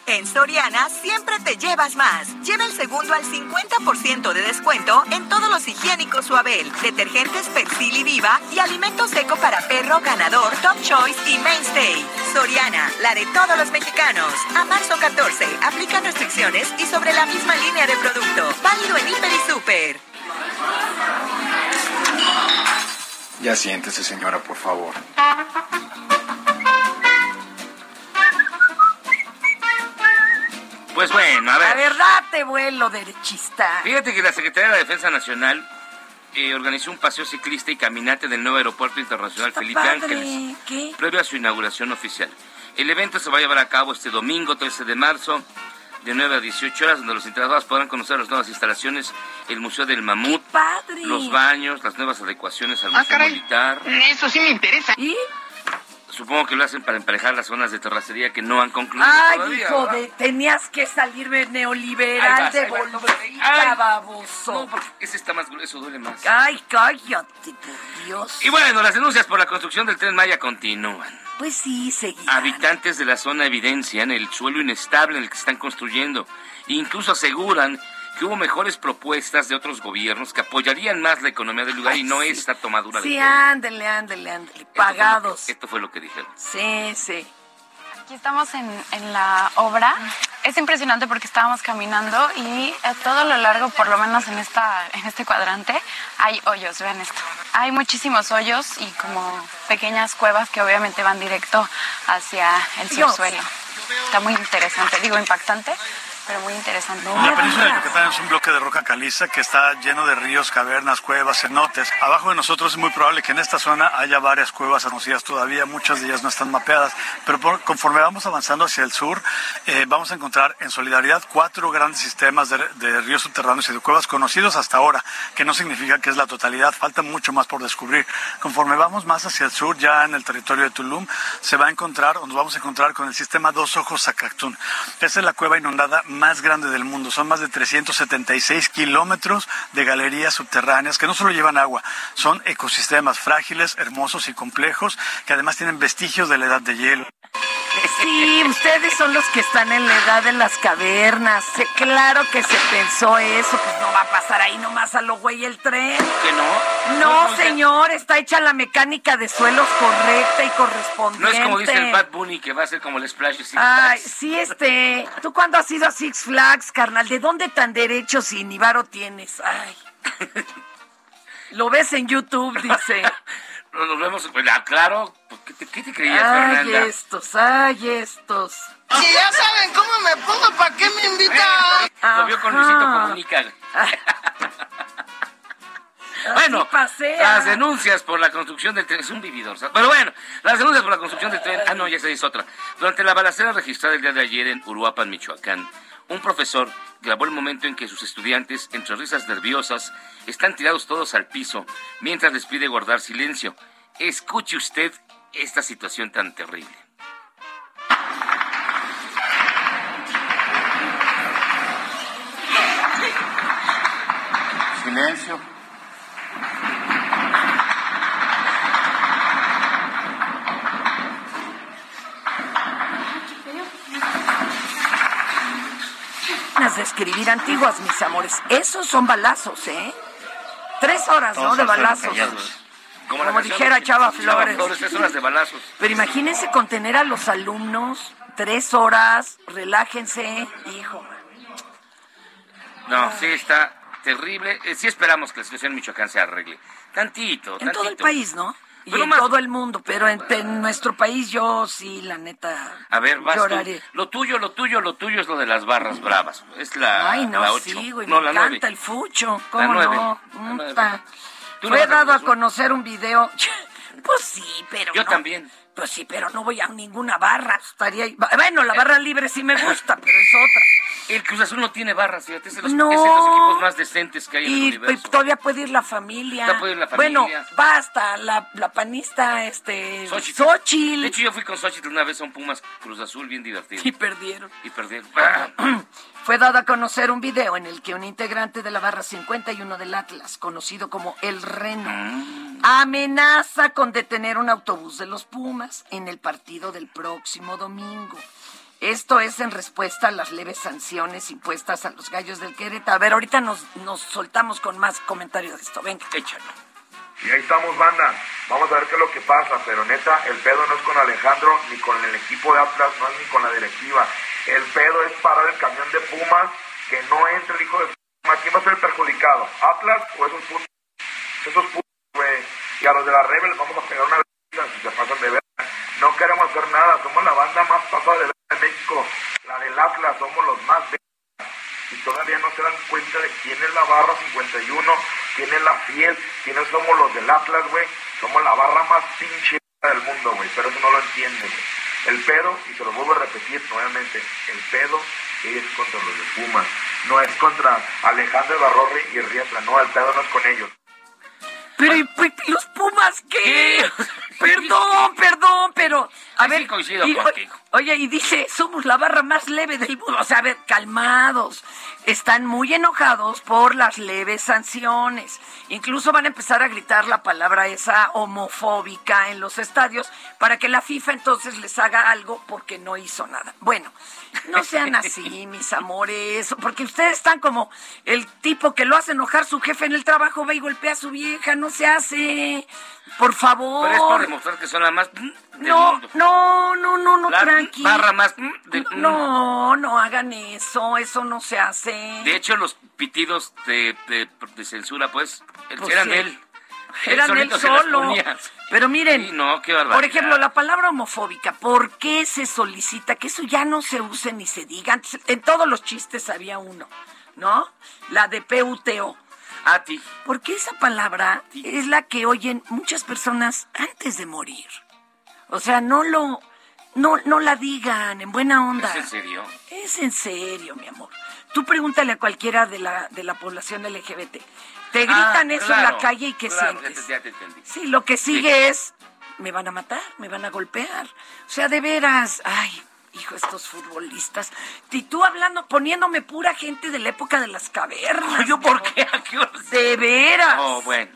En Soriana siempre te llevas más. Lleva el segundo al 50% de descuento en todos los higiénicos Suabel, detergentes Persil y Viva y alimento seco para perro ganador Top Choice y Mainstay. Soriana, la de todos los mexicanos. A marzo 14, aplican restricciones y sobre la misma línea de producto. Válido en Hiper y Super. Ya siéntese, señora, por favor. Pues bueno, a ver. La verdad te vuelo derechista. Fíjate que la Secretaría de la Defensa Nacional eh, organizó un paseo ciclista y caminate del nuevo aeropuerto internacional Felipe Padre, Ángeles, ¿qué? previo a su inauguración oficial. El evento se va a llevar a cabo este domingo 13 de marzo, de 9 a 18 horas, donde los interesados podrán conocer las nuevas instalaciones, el Museo del Mamut, Padre. los baños, las nuevas adecuaciones al Ah, Museo caray. Militar. Eso sí me interesa. ¿Y? Supongo que lo hacen para emparejar las zonas de terracería que no han concluido Ay, todavía. hijo ¿verdad? de... Tenías que salirme neoliberal vas, de bolsita, baboso. No, porque ese está más grueso, duele más. Ay, cállate, por Dios. Y bueno, las denuncias por la construcción del Tren Maya continúan. Pues sí, seguí. Habitantes de la zona evidencian el suelo inestable en el que están construyendo. Incluso aseguran que hubo mejores propuestas de otros gobiernos que apoyarían más la economía del lugar y no esta tomadura Sí, de ándele, ándele, ándele. Pagados. Esto fue lo que dijeron. Sí, sí. Aquí estamos en, en la obra. Es impresionante porque estábamos caminando y a todo lo largo, por lo menos en, esta, en este cuadrante, hay hoyos. Vean esto. Hay muchísimos hoyos y como pequeñas cuevas que obviamente van directo hacia el subsuelo. Está muy interesante, digo impactante, pero muy interesante. La península de Yucatán es un bloque de roca caliza que está lleno de ríos, cavernas, cuevas, cenotes. Abajo de nosotros es muy probable que en esta zona haya varias cuevas conocidas todavía, muchas de ellas no están mapeadas, pero por- conforme vamos avanzando hacia el sur, eh, vamos a encontrar en solidaridad cuatro grandes sistemas de, de ríos subterráneos y de cuevas conocidos hasta ahora, que no significa que es la totalidad, falta mucho más por descubrir. Conforme vamos más hacia el sur, ya en el territorio de Tulum, se va a encontrar, o nos vamos a encontrar con el sistema Dos Ojos Zacactún. Esa es la cueva inundada más grande del mundo. Son más de 376 kilómetros de galerías subterráneas que no solo llevan agua, son ecosistemas frágiles, hermosos y complejos que además tienen vestigios de la edad de hielo. Sí, ustedes son los que están en la edad de las cavernas. Sí, claro que se pensó eso, pues no va a pasar ahí nomás a lo güey el tren. ¿Que no? No, señor, está hecha la mecánica de suelos correcta y correspondiente. No es como dice el Bad Bunny que va a ser como el Splash Six Ay, Flags. sí, este. ¿Tú cuándo has ido a Six Flags, carnal? ¿De dónde tan derechos y ni varo tienes? Ay. Lo ves en YouTube, dice. Nos nos vemos, pues, ah, claro. pues, ¿Qué te, qué te creías, Ay, Fernanda? estos, ay, estos. Si ya saben cómo me pongo, ¿para qué me invitan? Lo vio con Luisito Comunica. Bueno, pasea. las denuncias por la construcción del tren, es un vividor. ¿sabes? Pero bueno, las denuncias por la construcción del tren, ah no, ya se es otra. Durante la balacera registrada el día de ayer en Uruapan, Michoacán, un profesor grabó el momento en que sus estudiantes, entre risas nerviosas, están tirados todos al piso, mientras les pide guardar silencio. Escuche usted esta situación tan terrible. Silencio. De escribir antiguas, mis amores. Esos son balazos, ¿eh? Tres horas, ¿no? De balazos. Como, dijera Chava Flores. tres horas de balazos. Pero imagínense contener a los alumnos tres horas, relájense, hijo. No, sí está terrible. Eh, sí esperamos que la situación en Michoacán se arregle. Tantito, En tantito. todo el país, ¿no? Y Pero en todo el mundo, pero en, en nuestro país yo sí, la neta, A ver, vas tú. lloraré. Lo tuyo, lo tuyo, lo tuyo es lo de las barras bravas. Es la, Ay, no, la 8. sí, güey, no, me la encanta 9. el fucho, ¿cómo nueve, no? la nueve. ¿Tú Fue dado a conocer un video. Pues sí, pero Yo no. también. Pues sí, pero no voy a ninguna barra. Estaría... Bueno, la barra libre sí me gusta, pero es otra. El Cruz Azul no tiene barras, fíjate, es de los, No. es de los equipos más decentes que hay en el Y universo. pues, todavía puede ir la familia. Todavía puede ir la Bueno, familia. basta, la, la panista, este... Xochitl. Xochitl. De hecho, yo fui con Xochitl una vez a un Pumas Cruz Azul bien divertido. Y perdieron. Y perdieron. Ah, Fue dado a conocer un video en el que un integrante de la barra 51 del Atlas, conocido como El Reno, Mm. amenaza con detener un autobús de los Pumas en el partido del próximo domingo. Esto es en respuesta a las leves sanciones impuestas a los gallos del Querétaro. A ver, ahorita nos, nos soltamos con más comentarios de esto. Venga. Échalo. Y ahí estamos, banda. Vamos a ver qué es lo que pasa. Pero neta, el pedo no es con Alejandro ni con el equipo de Atlas, no es ni con la directiva. El pedo es parar el camión de Pumas, que no entre el hijo de Pumas. ¿Quién va a ser el perjudicado? ¿Atlas o esos putos? Esos putos, güey. Y a los de la Rebel vamos a pegar una vez si se pasan de ver. No queremos hacer nada. Somos la banda más pasada de verga de México. La del Atlas, somos los más de y todavía no se dan cuenta de quién es la barra 51, quién es la fiel, quiénes somos los del Atlas, güey. Somos la barra más pinche del mundo, güey, pero eso no lo entienden, güey. El pedo, y se lo vuelvo a repetir nuevamente, el pedo es contra los de Pumas, no es contra Alejandro Barrorri y Riesla, no, el pedo no es con ellos. Pero ¿y, y los Pumas qué? Perdón, perdón, pero a ver, coincido y- contigo. Oye, y dice, somos la barra más leve del mundo. O sea, a ver, calmados. Están muy enojados por las leves sanciones. Incluso van a empezar a gritar la palabra esa homofóbica en los estadios para que la FIFA entonces les haga algo porque no hizo nada. Bueno, no sean así, mis amores, porque ustedes están como el tipo que lo hace enojar su jefe en el trabajo, va y golpea a su vieja, no se hace. Por favor. Pero es por demostrar que son la más del No, mundo. no, no, no, no, La tranqui. barra más del- No, no hagan eso, eso no se hace. De hecho, los pitidos de, de- de censura, pues, Pues eran sí. él. Eran él solo. Pero miren, Sí, no, qué barbaridad. por ejemplo, la palabra homofóbica, ¿por qué se solicita que eso ya no se use ni se diga? Antes, en todos los chistes había uno, ¿no? La de PUTO. A ti. Porque esa palabra es la que oyen muchas personas antes de morir. O sea, no lo, no, no la digan en buena onda. ¿Es en serio? Es en serio, mi amor. Tú pregúntale a cualquiera de la, de la población LGBT. Te gritan Ah, eso en la calle y ¿qué claro, sientes? Ya te, ya te entendí. Sí, lo que sigue es, me van a matar, me van a golpear. O sea, de veras, ay, hijo, estos futbolistas. Y tú hablando, poniéndome pura gente de la época de las cavernas. ¿Yo por qué? ¿A qué horas? De veras. Oh, bueno.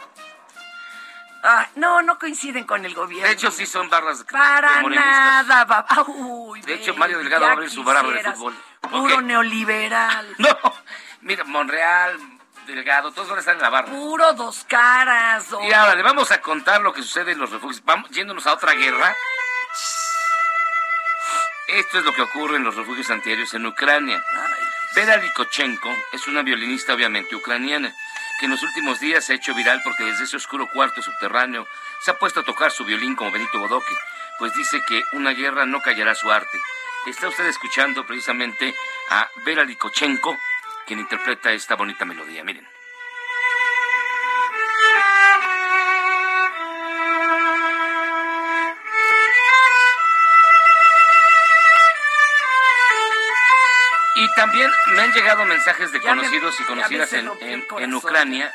Ah, no, no coinciden con el gobierno. De hecho, sí son barras de Para nada. va- uy, De hecho, Mario Delgado va a abrir su barra de fútbol. Puro neoliberal. No, mira, Monreal, Delgado, todos van a estar en la barra. Puro dos caras. Y ahora le vamos a contar lo que sucede en los refugios. Vamos yéndonos a otra guerra. Esto es lo que ocurre en los refugios antiaéreos en Ucrania. Vera Likochenko es una violinista obviamente ucraniana. que en los últimos días se ha hecho viral porque desde ese oscuro cuarto subterráneo se ha puesto a tocar su violín como Benito Bodoque, pues dice que una guerra no callará su arte. Está usted escuchando precisamente a Vera Likochenko, quien interpreta esta bonita melodía. Miren. Y también me han llegado mensajes de conocidos y conocidas en. Ucrania.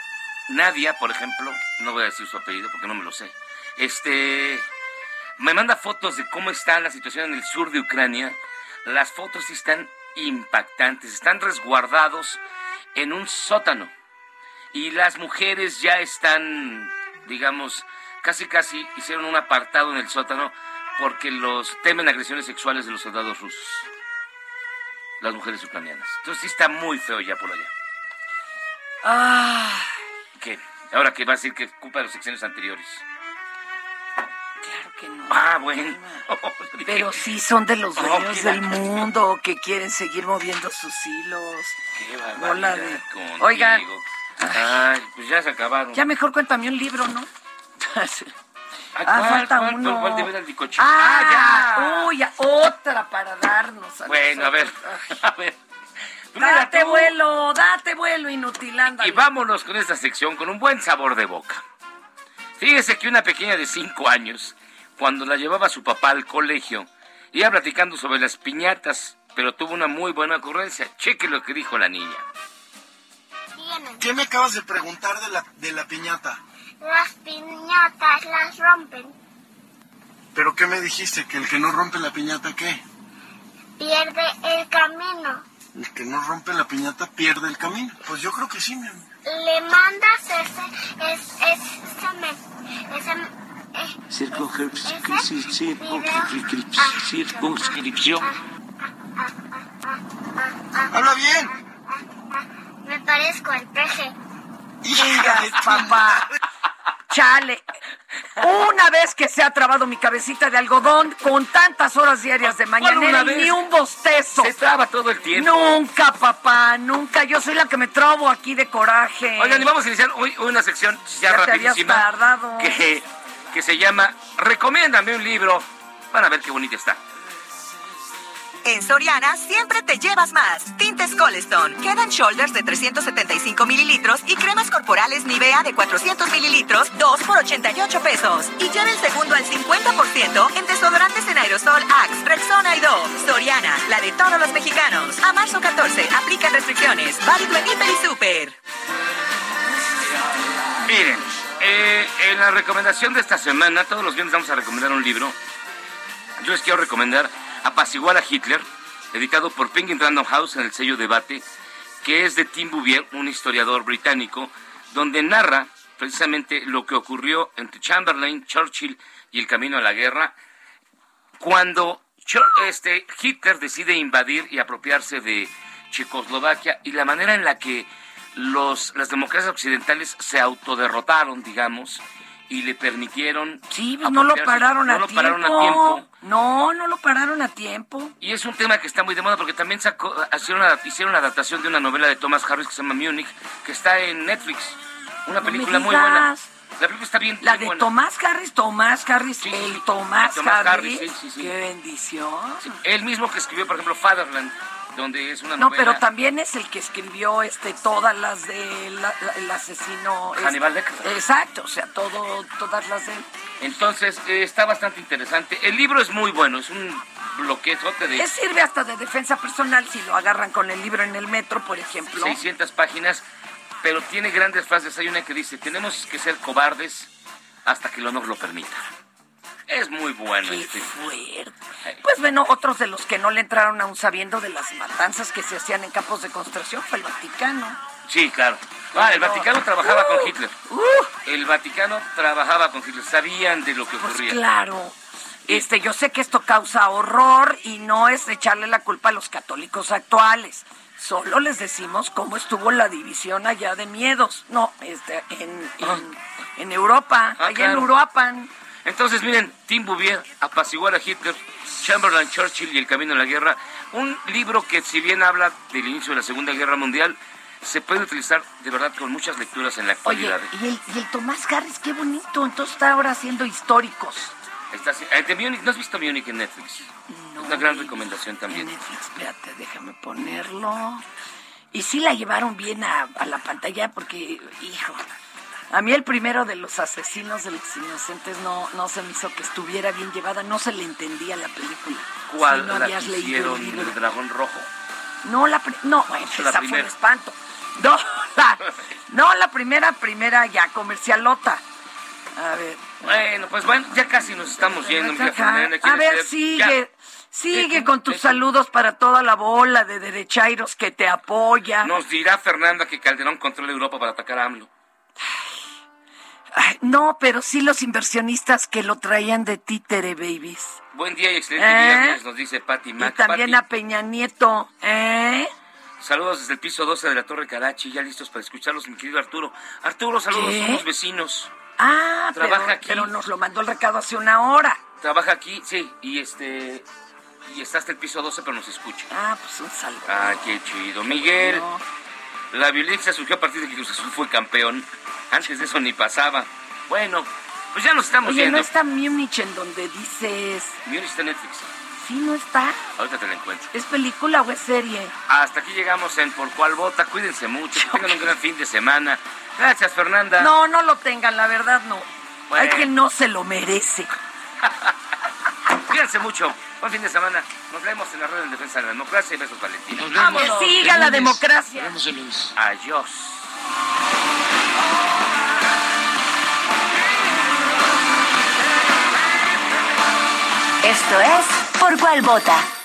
Nadia, por ejemplo, no voy a decir su apellido porque no me lo sé. Este me manda fotos de cómo está la situación en el sur de Ucrania. Las fotos sí están impactantes, están resguardados en un sótano. Y las mujeres ya están, digamos, casi casi hicieron un apartado en el sótano porque los temen agresiones sexuales de los soldados rusos. Las mujeres ucranianas. Entonces sí está muy feo ya por allá. Ah, ¿Qué? Ahora que va a decir que es culpa de los sexenios anteriores. claro que no. Ah, bueno. Pero sí son de los dueños del mundo que quieren seguir moviendo sus hilos. Qué barbaridad de-. Oigan. Ay, pues ya se acabaron. Ya mejor cuéntame un libro, ¿no? Ay, ah, ¿cuál, falta cuál, uno. cuál, Licochín? Ah, ya. Uy, otra para darnos. a Bueno, a ver, a ver. Date tú. vuelo, date vuelo, inutilanda. Y vámonos con esta sección con un buen sabor de boca. Fíjese que una pequeña de cinco años, cuando la llevaba su papá al colegio, iba platicando sobre las piñatas, pero tuvo una muy buena ocurrencia. Cheque lo que dijo la niña. ¿Qué me acabas de preguntar de la, de la piñata? Las piñatas las rompen, ¿Pero qué me dijiste? ¿Que el que no rompe la piñata qué? pierde el camino. El que no rompe la piñata pierde el camino. Pues yo creo que sí, mi amor. Le mandas ese, es, ese, me- ese, eh, Circunscripción. Habla bien. me parezco al peje. Chingas, papá. Chale. Una vez que se ha trabado mi cabecita de algodón con tantas horas diarias de mañanera una y vez? ni un bostezo. Se traba todo el tiempo. Nunca, papá, nunca. Yo soy la que me trabo aquí de coraje. Oigan, y vamos a iniciar hoy una sección ya, Ya te habías rapidísima tardado. que, que se llama Recomiéndame un libro. Van a ver qué bonita está. En Soriana siempre te llevas más. Tintes Colestone, Head Shoulders de 375 mililitros y cremas corporales Nivea de 400 mililitros, 2 por 88 pesos. Y lleva el segundo al 50% en desodorantes en aerosol Axe, Rexona y Dove. Soriana, la de todos los mexicanos. A marzo 14, aplican restricciones. Válido en Hiper y Super. Miren, eh, en la recomendación de esta semana, todos los viernes vamos a recomendar un libro. Yo les quiero recomendar Apaciguar a Hitler, editado por Penguin Random House en el sello Debate, que es de Tim Bouvier, un historiador británico, donde narra precisamente lo que ocurrió entre Chamberlain, Churchill y el camino a la guerra, cuando este, Hitler decide invadir y apropiarse de Checoslovaquia y la manera en la que los, las democracias occidentales se autoderrotaron, digamos, y le permitieron... Sí, pues no lo pararon no a lo tiempo. pararon a tiempo. No, no lo pararon a tiempo. Y es un tema que está muy de moda porque también sacó, hicieron, una, hicieron una adaptación de una novela de Thomas Harris que se llama Munich, que está en Netflix. Una No película muy buena. La película está bien, La bien de buena. Tomás Harris, Tomás Harris, el Tomás, Tomás Harris. Harris, sí, sí, sí. Qué bendición. El mismo que escribió, por ejemplo, Fatherland, donde es una No, novela... pero también es el que escribió este todas las de la- la- el asesino este, Hannibal Lecter. Exacto, o sea, todo todas las de él. Entonces, eh, está bastante interesante. El libro es muy bueno, es un bloquezote de Que sirve hasta de defensa personal si lo agarran con el libro en el metro, por ejemplo. 600 páginas, pero tiene grandes frases. Hay una que dice, tenemos que ser cobardes hasta que el honor lo permita. Es muy bueno Qué este. fuerte. Pues bueno, otros de los que no le entraron aún sabiendo de las matanzas que se hacían en campos de concentración fue el Vaticano. Sí, claro. Ah, el No. Vaticano trabajaba Uh, con Hitler. El Vaticano trabajaba con Hitler. Sabían de lo que Pues ocurría. claro. Este, yo sé que esto causa horror y no es echarle la culpa a los católicos actuales. Solo les decimos cómo estuvo la división allá de miedos. No, este, en, en, en Europa, Ah, allá claro. en Uruapan. Entonces, miren, Tim Bouvier, Apaciguar a Hitler, Chamberlain, Churchill y el Camino a la Guerra. Un libro que, si bien habla del inicio de la Segunda Guerra Mundial, se puede utilizar de verdad con muchas lecturas en la Oye, actualidad. y el, y el Tomás Harris, qué bonito. Entonces está ahora haciendo históricos. Está eh, de ¿No has visto Múnich en Netflix? Una gran recomendación también. Espérate, déjame ponerlo. Y sí la llevaron bien a, a la pantalla porque, hijo, a mí el primero de los asesinos de los inocentes no, no se me hizo que estuviera bien llevada, no se le entendía la película. ¿Cuál? Si no la habías que leído el libro. el dragón rojo. No, la pri- no, bueno, La esa fue primera. un espanto. No la, no, la primera, primera ya comercialota. A ver. Bueno, pues bueno, ya casi nos estamos yendo. A ¿quieres ver, sigue, sigue con tus saludos para toda la bola de derechairos que te apoya. Ya. Nos dirá Fernanda que Calderón controla Europa para atacar a AMLO. Ay, no, pero sí los inversionistas que lo traían de títere, babies. Buen día y excelente ¿Eh? viernes, nos dice Patti Y Mac. también Pati, a Peña Nieto, ¿eh? Saludos desde el piso 12 de la Torre Carachi, ya listos para escucharlos, mi querido Arturo. Arturo, saludos, ¿Qué? somos vecinos. Ah, pero, Trabaja aquí. pero nos lo mandó el recado hace una hora. Trabaja aquí, sí, y este... Y está hasta el piso 12, pero nos escucha. Ah, pues un saludo. Ah, qué chido. Miguel. La violencia surgió a partir de que Cruz Azul fue campeón. Antes de eso ni pasaba. Bueno, pues ya nos estamos Oye, yendo. ¿no está Múnich en donde dices... Múnich está en Netflix. Sí, no está? Ahorita te la encuentro. ¿Es película o es serie? Hasta aquí llegamos en Por Cuál Vota. Cuídense mucho, que tengan un gran fin de semana. Gracias, Fernanda. No, no lo tengan, la verdad no. Bueno. Hay que no se lo merece. Cuídense mucho. Buen fin de semana. Nos vemos en la red en defensa de la democracia y besos, Valentina. Que siga la democracia. Adiós. Esto es Por Cuál Vota.